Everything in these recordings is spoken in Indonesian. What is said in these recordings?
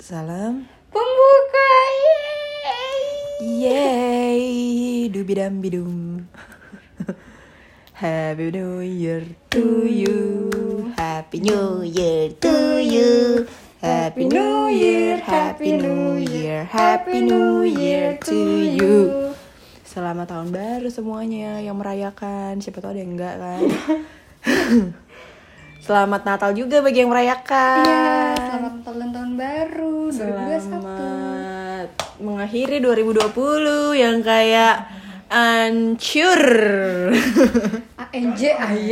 Salam. Pembuka. yeay. Dubidam bidum. Happy New Year to you. Happy New Year to you. Happy New Year, Happy New Year, Happy New Year to you. Selamat tahun baru semuanya yang merayakan. Siapa tahu ada yang enggak kan. Selamat Natal juga bagi yang merayakan. Iya, selamat dan tahun baru 2021. Selamat mengakhiri 2020 yang kayak ancur. ANJ AY.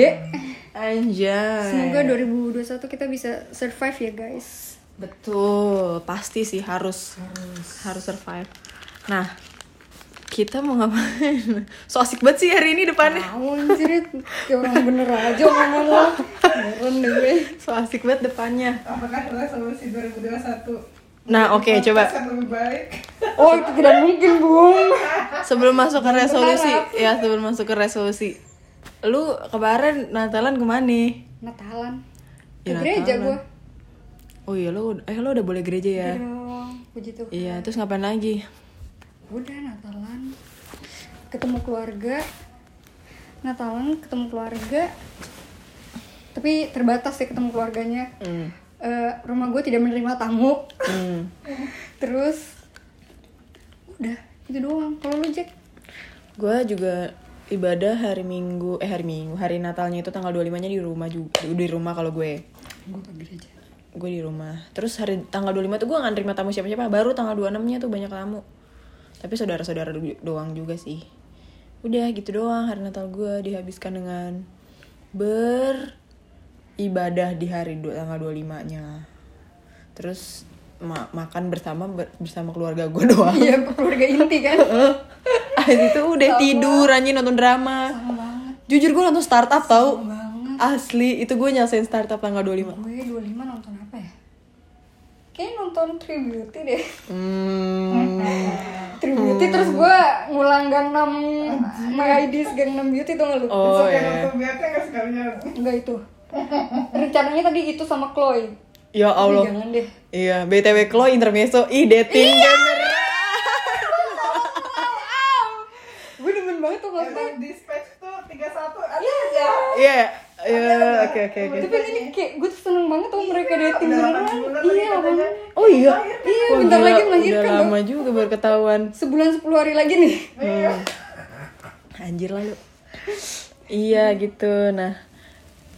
Anjay. Semoga 2021 kita bisa survive ya guys. Betul, pasti sih harus harus, survive. Nah, kita mau ngapain? So asik banget sih hari ini depannya. Tahu anjir, kayak orang bener aja ngomong lo. Beneran deh gue. So asik banget depannya. Apakah resolusi 2021 Nah, oke, coba Podcast yang lebih baik? Oh itu tidak mungkin bung. sebelum masuk ke resolusi, ya sebelum masuk ke resolusi. Lu kemarin Natalan ke mana? Natalan. Ke Ya, gereja Natalan. gue. Oh iya lo, eh lo udah boleh gereja ya? Dong, puji Tuhan. Iya, terus ngapain lagi? Udah Natalan. Ketemu keluarga. Natalan ketemu keluarga. Tapi terbatas sih ketemu keluarganya. Hmm. Eh, rumah gue tidak menerima tamu. Hmm. Terus udah itu doang. Kalau lu Jack? Gue juga ibadah hari Minggu, eh hari Minggu, hari Natalnya itu tanggal 25-nya di rumah juga, di rumah kalau gue. Gue ke gereja. Gue di rumah. Terus hari tanggal 25 tuh gue gak nerima tamu siapa-siapa, baru tanggal 26-nya tuh banyak tamu. Tapi saudara-saudara doang juga sih. Udah gitu doang hari Natal gue dihabiskan dengan beribadah di hari tanggal 25-nya. Terus ma- makan bersama ber- bersama keluarga gue doang. Iya keluarga inti kan. Habis itu udah tidur anjing nonton drama. Sama banget. Jujur gue nonton startup tau banget. Asli itu gue nyelesain startup tanggal 25 Gue 25 nonton apa ya? Kayaknya nonton True Beauty deh. Hmm Beauty terus gue ngulang Gangnam My IDs Gangnam Beauty tuh nggak lu? Oh ya nonton biasa nggak sekalinya Enggak itu. Rencananya tadi itu sama Chloe. Ya Tapi Allah. jangan deh. Iya BTW Chloe intermezzo Ih dating bener. Gue demen banget tuh maksudnya. Emang dispatch tuh 31 ada aja. Iya Iya oke oke oke Tapi ini kayak gue tuh seneng banget tuh mereka dating beneran. 8 bulan lagi Iya banget. Oh iya Iya Wah, bentar lagi melahirkan Udah lama juga baru ketahuan Sebulan 10 hari lagi nih. Iya Anjir lah lu Iya gitu Nah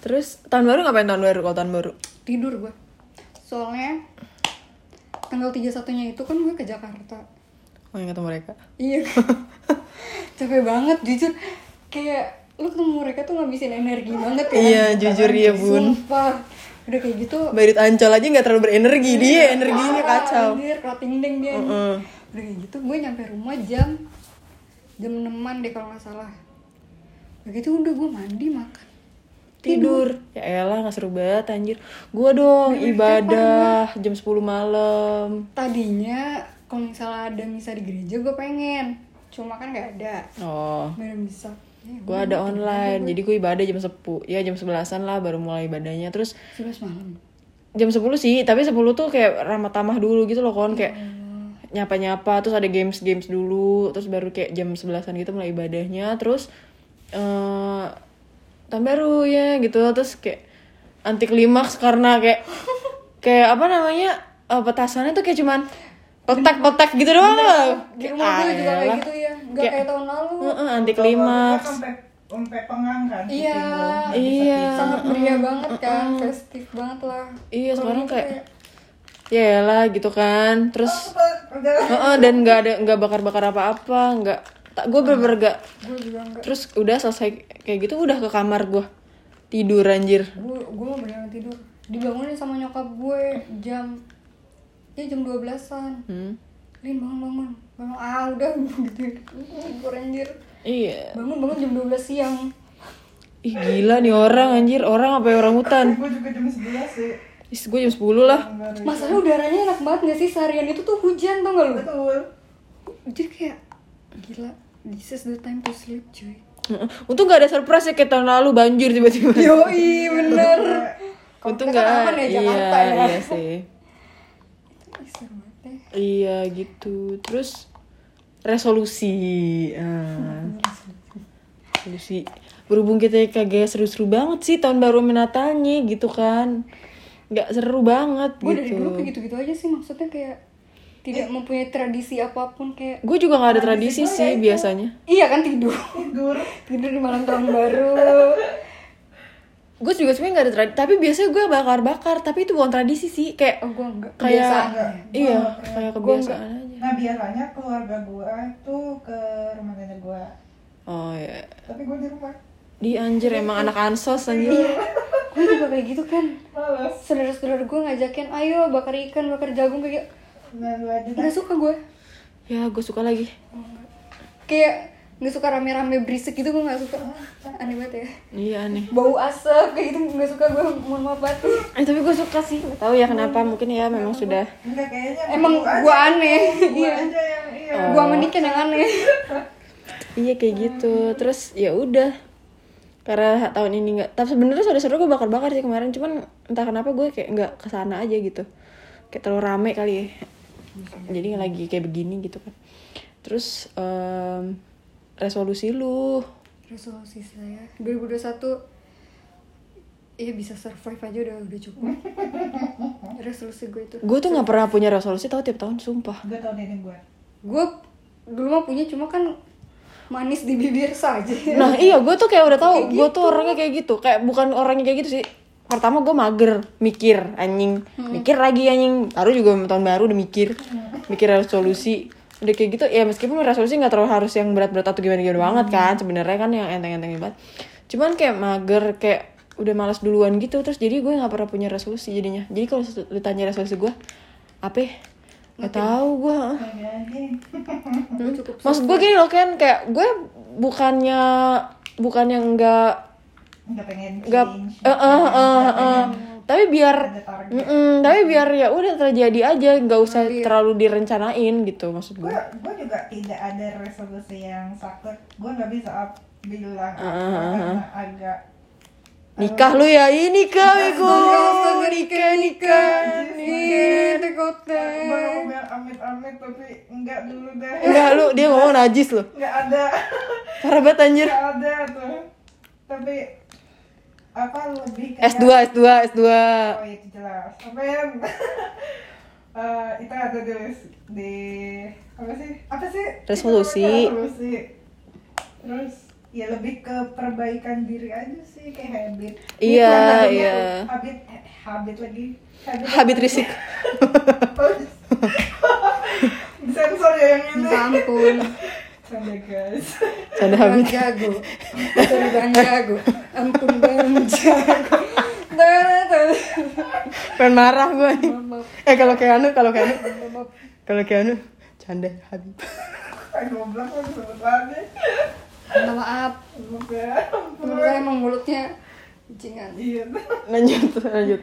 Terus tahun baru ngapain tahun baru kalau tahun baru? Tidur gue. Soalnya tanggal 31 nya itu kan gue ke Jakarta. Oh yang ketemu mereka Iya. Capek banget jujur. Kayak lu ketemu mereka tuh ngabisin energi banget ya. Iya jujur iya bun Sumpah. Udah kayak gitu. Barit Ancol aja gak terlalu berenergi Dia energinya kacau Anjir, deng dia. anjing. Heeh. Udah kayak gitu gue nyampe rumah jam jam 6 deh kalau nggak salah. Begitu udah gue mandi makan. tidur ya elah nggak seru banget anjir gua dong ibadah jam 10 malam Tadinya kalau misalnya ada misa di gereja gue pengen. Cuma kan nggak ada. oh Belum bisa. Ya, gua ada online jadi gua ibadah jam 10 ya jam 11an lah baru mulai ibadahnya. Terus 11 malam. jam 10 sih tapi 10 tuh kayak ramah tamah dulu gitu loh kon. Kayak nyapa-nyapa terus ada games-games dulu terus baru kayak jam 11an gitu mulai ibadahnya. Terus eh tahun baru ya gitu. Terus kayak anti klimaks karena kayak kayak apa namanya eh, petasannya tuh kayak cuman petak-petak gitu doang loh. Di rumah gue juga kayak gitu. Nggak Kayak- kayak tahun lalu. Heeh, anti klimaks Sampai sampai pengang kan Iya. Iya. Sangat meriah banget kan. Festif banget lah. Iya, sekarang kayak- ya lah gitu kan terus Udah Heeh, dan nggak ada nggak bakar-bakar apa-apa nggak tak gue bener gak gue juga enggak. terus udah selesai kayak gitu udah ke kamar gue tidur anjir Gue gue mau beneran tidur. Dibangunin sama nyokap gue jam ya jam 12-an. hmm. Lin bangun bangun. Bangun ah udah gitu. Tidur anjir. iya Bangun bangun jam 12 siang. ih gila nih orang anjir orang apa ya orang hutan gue juga jam 11 sih Is gue jam 10 lah Masalah udaranya enak banget gak sih seharian itu tuh hujan tau gak lu? Betul Jadi kayak gila. This is the time to sleep cuy. Heeh. untung gak ada surprise ya kayak tahun lalu banjir tiba-tiba Yoi bener. Kalau untung gak kan ya iya Jakarta ya. iya sih. Iya gitu. Terus resolusi. Ah, resolusi. Berhubung kita kagak seru-seru banget sih tahun baru menatanya gitu kan. Nggak seru banget gue dari gitu. dulu kayak gitu-gitu aja sih maksudnya kayak tidak mempunyai tradisi apa pun kayak Gue juga nggak ada tradisi sih biasanya. iya kan tidur tidur tidur di malam tahun baru Gue juga sebenarnya nggak ada tradisi. Tapi biasanya gue bakar-bakar. Tapi itu bukan tradisi sih. Kayak oh gue enggak kayak iya kayak Gua kebiasaan aja. Nah biasanya keluarga gua tuh ke rumah nenek gua. Oh ya. tapi gua di rumah. Di anjir emang anak ansos anjir. gue juga kayak gitu kan males. Saudara-saudara gue ngajakin ayo bakar ikan bakar jagung kayak nah lu aja nggak suka gue Ya gue suka lagi. kayak nggak suka rame-rame berisik gitu gue nggak suka aneh banget ya Iya aneh. bau asap kayak gitu nggak suka gue mohon maaf banget Eh tapi gue suka sih. Gak tahu ya kenapa. Mungkin ya memang sudah. enggak kayaknya emang gue aneh gua iya aja yang iya gue sama Niken yang aneh Iya kayak gitu. Terus ya udah. Karena tahun ini nggak. Tapi sebenarnya saudara-saudara gue bakar-bakar sih kemarin. Cuman entah kenapa gue kayak nggak ke sana aja gitu. Kayak terlalu rame kali ya. Jadi lagi kayak begini gitu kan. Terus em, resolusi lu. resolusi saya 2021 Iya bisa survive aja udah udah cukup resolusi gue itu Gue tuh nggak pernah punya resolusi tau tiap tahun sumpah. gua tau nenek gua gue dulu mah punya cuma kan manis di bibir saja Nah iya gue tuh kayak udah tahu. Kayak Gue tuh orangnya kayak gitu. Kayak bukan orangnya kayak gitu sih. Pertama gue mager, mikir anjing, mikir lagi anjing. Baru juga tahun baru udah mikir, mikir resolusi. Udah kayak gitu ya meskipun resolusi nggak terlalu harus yang berat-berat atau gimana-gimana banget kan sebenarnya kan yang enteng-enteng banget. Cuman kayak mager kayak udah malas duluan gitu terus jadi gue nggak pernah punya resolusi jadinya. Jadi kalau ditanya resolusi gue apa? ya? Gak tahu gue. Cukup Maksud gue gini loh kan kayak gue bukannya bukannya enggak nggak pengen nggak eh eh nggak eh pengen- eh. Tapi biar. Mm-mm, tapi biar ya udah terjadi aja nggak usah terlalu direncanain gitu maksud gue. Gue juga tidak ada resolusi yang saklek. Gue nggak bisa bilang karena agak nikah lu ya ini nikah Wiku Astaga, nikah nikah. Gue mau bilang amit-amit tapi enggak dulu deh. Enggak lu dia ngomong najis lu. nggak ada. Parah banget anjir. Nggak ada tuh. Tapi apa lebih kayak S2 S2 S2 oh itu jelas. Apa ya? Eh, itu ada di di apa sih? Apa sih? Resolusi. Resolusi. Terus ya lebih ke perbaikan diri aja sih kayak habit. Iya, habit- iya. habit eh, habit lagi. Habit, habit risik. Sensor ya yang ini. Minta ampun. Canda guys. Bang habit. Jago. Bang jago Jago Tara, pengen marah gue Maaf, eh kalau kayak anu kalau kayak anu. Kalau kayak anu canda habib. Goblok Minta maaf Maaf. Ya Menurut saya emang mulutnya Jingan Iya. Lanjut lanjut.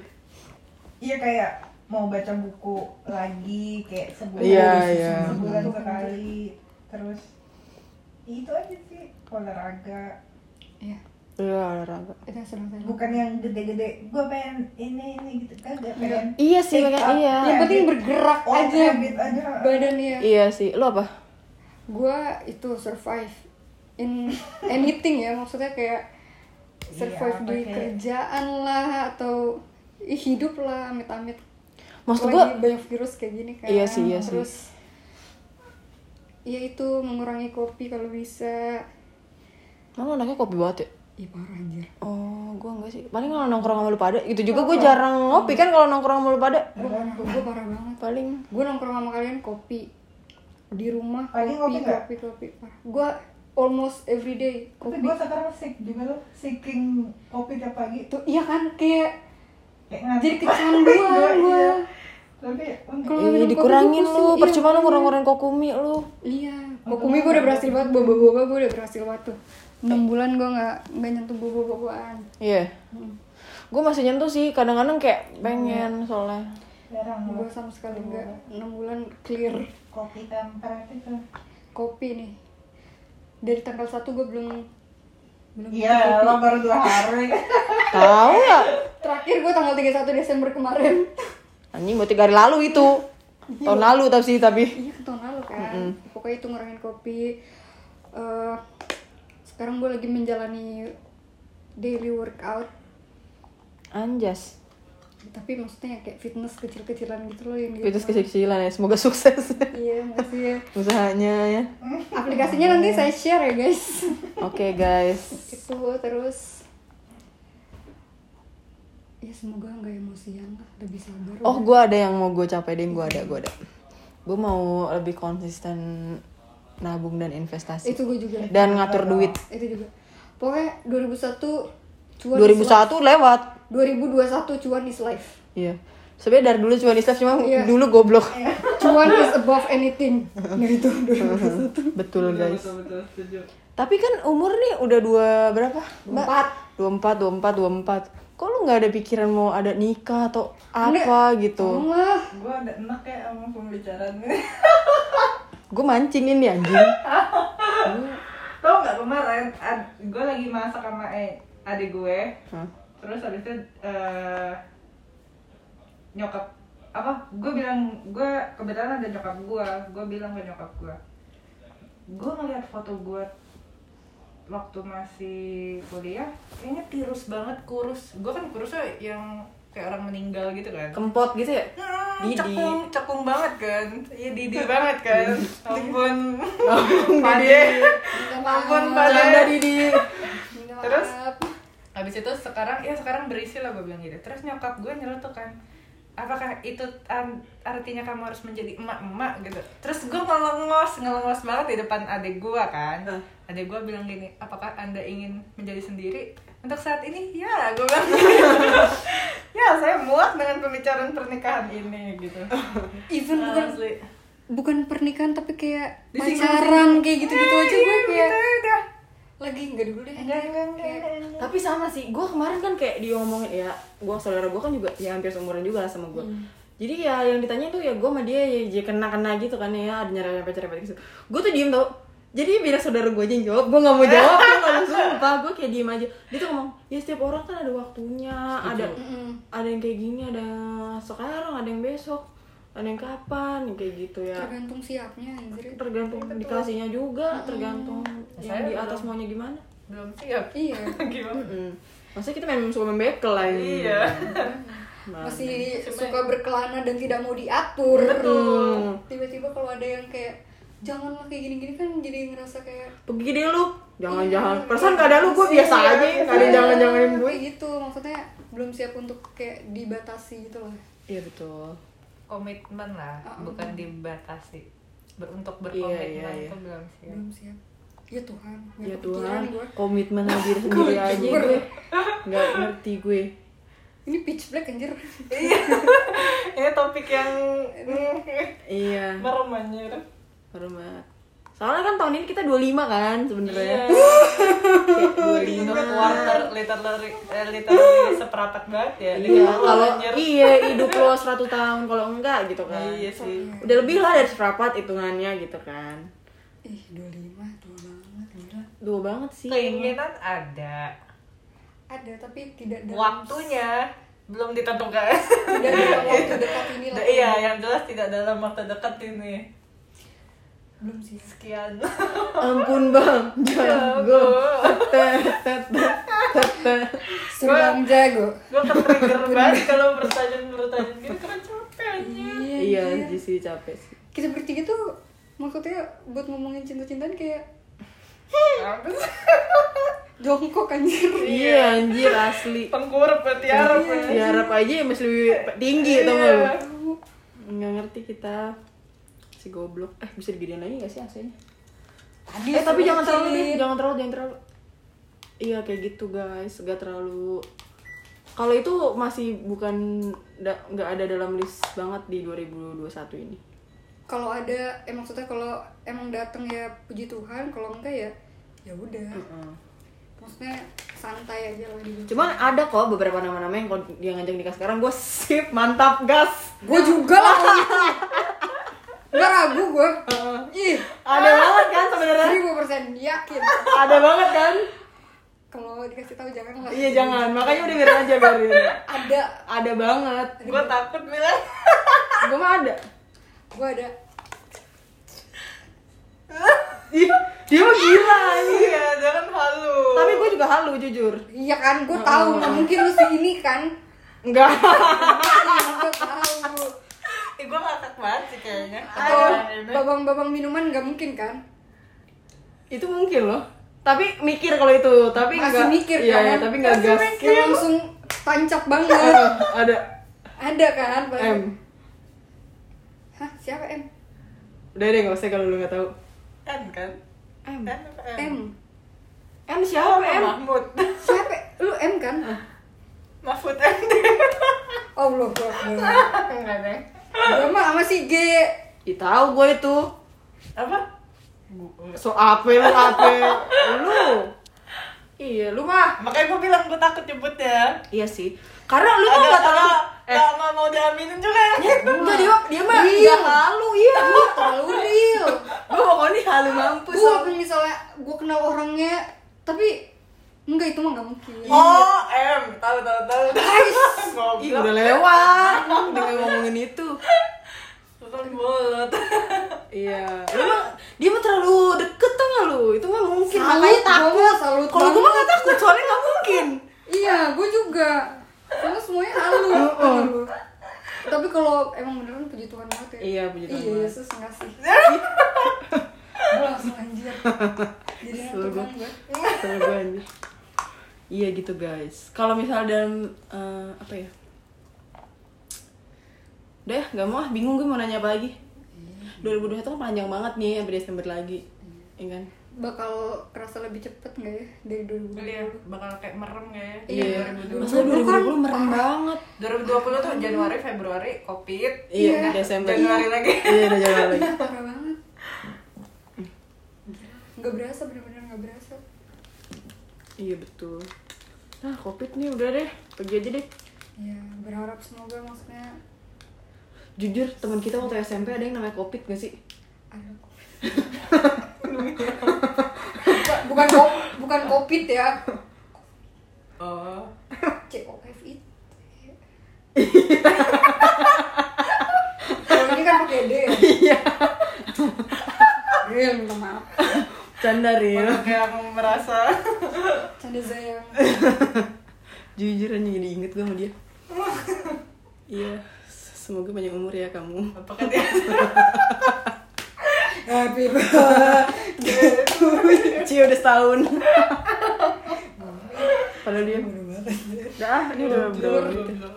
Iya kayak mau baca buku lagi kayak sebulan Iya, iya. sebulan sekali. Terus itu aja sih olahraga. Iya iya olahraga Itu saya bukan yang gede-gede gue pengen ini ini gitu kagak pengen iya sih makanya up. iya Yang penting bergerak Oh, aja aja. Badannya iya sih lu apa Gua itu survive In anything ya Maksudnya kayak Survive Iya, di kayak- kerjaan lah Atau hidup lah Amit-amit maksud gue banyak virus kayak gini kan Iya sih, iya sih. Terus Iya itu mengurangi kopi kalau bisa Emang anaknya kopi banget ya? Ih parah anjir. Oh, gue enggak sih. Paling kalau nongkrong sama lu pada, itu juga gue jarang ngopi kan kalau nongkrong sama lu pada. Gue gue parah banget. Paling. Gue nongkrong sama kalian kopi. Di rumah Pagi kopi, kopi, kopi, parah. Gue almost every day tapi kopi. gue sekarang sick juga loh seeking kopi tiap pagi. Tuh iya kan? Kayak kayak. Jadi kecanduan gue Iya. tapi untuk Kalau eh, kopi dikurangin lu, percuma Iya, lu ngurang-ngurangin kokumi lu. Iya, kokumi gue udah berhasil banget, boba-boba gue udah berhasil banget tuh 6 bulan gue gak, nggak nyentuh boba-bobaan Iya. hmm. Gue masih nyentuh sih, kadang-kadang kayak pengen soalnya. jarang Gue sama sekali enggak, 6 bulan clear. Kopi itu kopi nih. Dari tanggal 1 gue belum belum minum iya kopi. lo baru dua hari. Tahu ya? Terakhir gue tanggal 31 Desember kemarin. Anjing buat tiga hari lalu itu. tahun lalu tapi sih tapi. Iya tahun lalu kan. Pokoknya itu ngurangin kopi. Eh, sekarang gue lagi menjalani daily workout. Anjas. Tapi maksudnya kayak fitness kecil-kecilan gitu loh yang gitu. itu kecil-kecilan ya semoga sukses. Iya makasih ya. Usahanya ya. Aplikasinya nanti saya share ya guys. Oke guys. Itu terus. Ya semoga nggak emosian lah lebih sabar. Oh gue ada yang mau gue capai deh gue ada gue ada. Gue mau lebih konsisten nabung dan investasi. Itu gue juga. Dan ngatur duit. itu juga. Pokoknya 2001 cuan 2001 is life. lewat. 2021 cuan is life iya. Sebenarnya dari dulu cuma Islam cuma Iya. dulu goblok. Cuan is above anything. Nah itu 2021 betul guys. betul betul. Setuju. Tapi kan umur nih udah dua berapa? Empat. dua empat dua empat dua empat. Kok lu nggak ada pikiran mau ada nikah atau apa gitu? Tolong lah gue ada enak ya sama pembicaraan. ini gue mancingin nih anjing. Tau nggak kemarin gue lagi masak sama eh, adik gue. Hah? terus habis itu eh, nyokap apa gue bilang gue kebetulan ada nyokap gue gue bilang ke nyokap gue gue ngeliat foto gue waktu masih kuliah kayaknya tirus banget kurus. Gue kan kurusnya yang kayak orang meninggal gitu kan. Kempot gitu ya? Hmm, Didi. cekung cekung banget kan. Iya didi banget kan. Ampun. Didi. pade. Ampun pade. Didi. Terus? habis itu sekarang ya sekarang berisi lah gue bilang gitu. Terus nyokap gue nyeletuk kan. Apakah itu artinya kamu harus menjadi emak-emak gitu? Terus gue ngelengos ngelengos banget di depan adik gue kan. Hah. adik gue bilang gini apakah anda ingin menjadi sendiri? Untuk saat ini ya gue bilang ya saya muak dengan pembicaraan pernikahan ini gitu. Even bukan Asli. bukan pernikahan tapi kayak pacaran kayak gitu-gitu Eh, aja iya, gue kayak gitu udah. lagi enggak dulu deh. Enggak enggak enggak, Kayak- enggak. tapi sama sih gue kemarin kan kayak diomongin ya gue saudara gue kan juga ya hampir seumuran juga lah sama gue jadi ya yang ditanya tuh ya gue sama dia ya, ya kena kena gitu kan ya ada nyari nyari pacar gitu. Gue tuh diem tau jadi biar saudara gue aja yang jawab gue nggak mau jawab gue nggak mau sumpah gue kayak diem aja dia tuh ngomong ya setiap orang kan ada waktunya ada Mm-mm. ada yang kayak gini ada sekarang ada yang besok ada yang kapan kayak gitu ya tergantung siapnya anjir tergantung dikasihnya juga tergantung yang di atas belum. maunya gimana belum siap iya gimana. Maksudnya kita memang suka membekel lah ini. Iya. Mana? masih suka berkelana dan tidak mau diatur Betul. tiba-tiba kalau ada yang kayak janganlah kayak gini-gini kan jadi ngerasa kayak Pergi deh lu. Jangan-jangan. Iya, Perasaan iya. keadaan lu gue biasa Iya, aja. Gak ada yang jangan-janganin gue. kayak gitu maksudnya belum siap untuk kayak dibatasi gitu lah Iya betul. komitmen lah Uh-uh. bukan dibatasi Ber- untuk Iya, berkomitmen iya, iya. itu belum siap belum siap ya Tuhan nggak Ya Tuhan, gue. komitmen sama diri sendiri aja gue. Gak ngerti gue. ini pitch black anjir ini topik yang Iya. merem anjir Hormat. Soalnya kan tahun ini kita 25 kan sebenarnya. Iya. Kayak 25. Udah quarter literally eh, literally seperapat banget ya Iya, Dikit kalau iya hidup lo 100 tahun kalau enggak gitu kan. iya sih Udah lebih lah dari seperempat hitungannya gitu kan. ih 25 tua banget gila Dua banget sih. keinginan ada ada tapi tidak dalam waktunya belum ditentukan tidak dalam waktu dekat ini lah iya yang jelas tidak dalam waktu dekat ini belum sih sekian. Ampun bang, jago. Tet, tet. Sebelum jago. gue ketrigger banget kalau pertanyaan-pertanyaan gitu karena capek anjir Iya anjir. sih capek sih. kita bertiga tuh maksudnya buat ngomongin cinta-cintaan kayak jongkok anjir. Iya. Anjir asli. tengkurap tiarap harap aja ya masih lebih tinggi tau gak lu? Nggak ngerti kita si goblok. Eh bisa digedein lagi gak sih AC-nya? tadi Eh tapi jangan terlalu deh, jangan terlalu, jangan terlalu. Iya kayak gitu guys, gak terlalu. Kalau itu masih bukan nggak ada dalam list banget di 2021 ini. kalau ada eh maksudnya kalau emang datang ya puji Tuhan kalau enggak ya ya udah Heeh. maksudnya santai aja lah Cuman ada kok beberapa nama-nama yang kalau dia ngajak nikah sekarang gue sip mantap gas. gue juga lah nggak ragu gue ih. Ada banget kan sebenarnya. seribu persen yakin. Ada banget kan? kalau dikasih tahu jangan lah. Iya jangan, makanya udah biarin aja biarin. ada. Ada banget. gue takut bilang Gue mah ada. gue ada. Ih, dia mah gila ini Iya, jangan halu. tapi gue juga halu jujur. Iya kan? Gue tahu. Nggak mungkin lu ini kan. Enggak gue tahu Eh, gue ngakak banget sih kayaknya. babang-babang minuman nggak mungkin kan? Itu mungkin loh. Tapi mikir kalau itu tapi Masih enggak mikir, iya, kan? iya, tapi enggak gas. yang langsung tancap banget. Ada. Ada kan? Pasti. M. Hah siapa M? Udah deh nggak usah kalau lu nggak tahu. M kan? M. M apa M? M. Siapa M? Mahmud. siapa? Lu M kan? Mahfud MD. Allah Allah Enggak deh. Gue mah sama si G? Ih, tahu gue itu. Apa? so apa lu apa? Lu. Iya lu mah. Makanya gue bilang gue takut nyebutnya. iya sih. Karena lu mah Ada nggak tahu? eh. nggak mau diaminin juga ya. enggak dia dia mah Iya. nggak halu iya. Lu terlalu real. Gue pokoknya halu mampus gue kalau misalnya gue kenal orangnya tapi enggak itu mah nggak mungkin. Oh, M. Tahu tahu tahu. Ih, Goblok. udah lewat. Dengan ngomongin itu bolot. iya lu dia mah terlalu deket tuh nggak lu itu mah mungkin Salut, makanya takut salut kalau gue mah nggak takut soalnya nggak mungkin iya gue juga karena semuanya halu halu. tapi kalau emang beneran puji Tuhan banget ya Iya, puji Tuhan iya. Yesus ngasih gue langsung anjir jadi gue gue anjir. Iya gitu guys. Kalau misal dalam eh, apa ya? Udah ya, nggak mau ah, bingung gue mau nanya apa lagi. 2021 kan panjang banget nih sampai Desember lagi. Iya kan? bakal kerasa lebih cepet nggak ya dari 2020 Iya, bakal kayak merem ya. Iya. Masa 2020 merem banget. 2020 tuh Januari, Februari, Covid. Iya, Iya. Desember. Januari lagi. Iya, udah Januari lagi. parah banget nggak berasa bener-bener nggak berasa Iya betul. Nah, Covid nih udah deh, pergi aja deh. ya berharap semoga maksudnya Jujur, teman kita waktu SMP ada yang namanya Covid gak sih? ada bukan bukan ko- bukan covid ya Oh. C O F I T kalau ini kan pakai D ya Iya. Real minta maaf Canda real. Kayak aku merasa. canda sayang Jujur aja jadi inget gue sama dia. Iya, semoga panjang umur ya kamu. Apakah dia? happy birthday Cie udah setahun. Padahal dia Dah, ini udah menit? ya?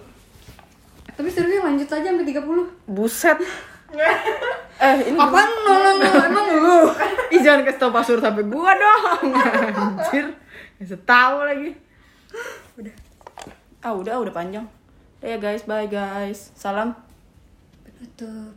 tapi serunya lanjut aja sampai 30 Buset. Eh, ini apaan no no no emang lu Ih, jangan kasih tau password sampai gua dong. Anjir. Tahu lagi. udah Ah, udah, udah panjang. Ya guys, bye guys. Salam. penutup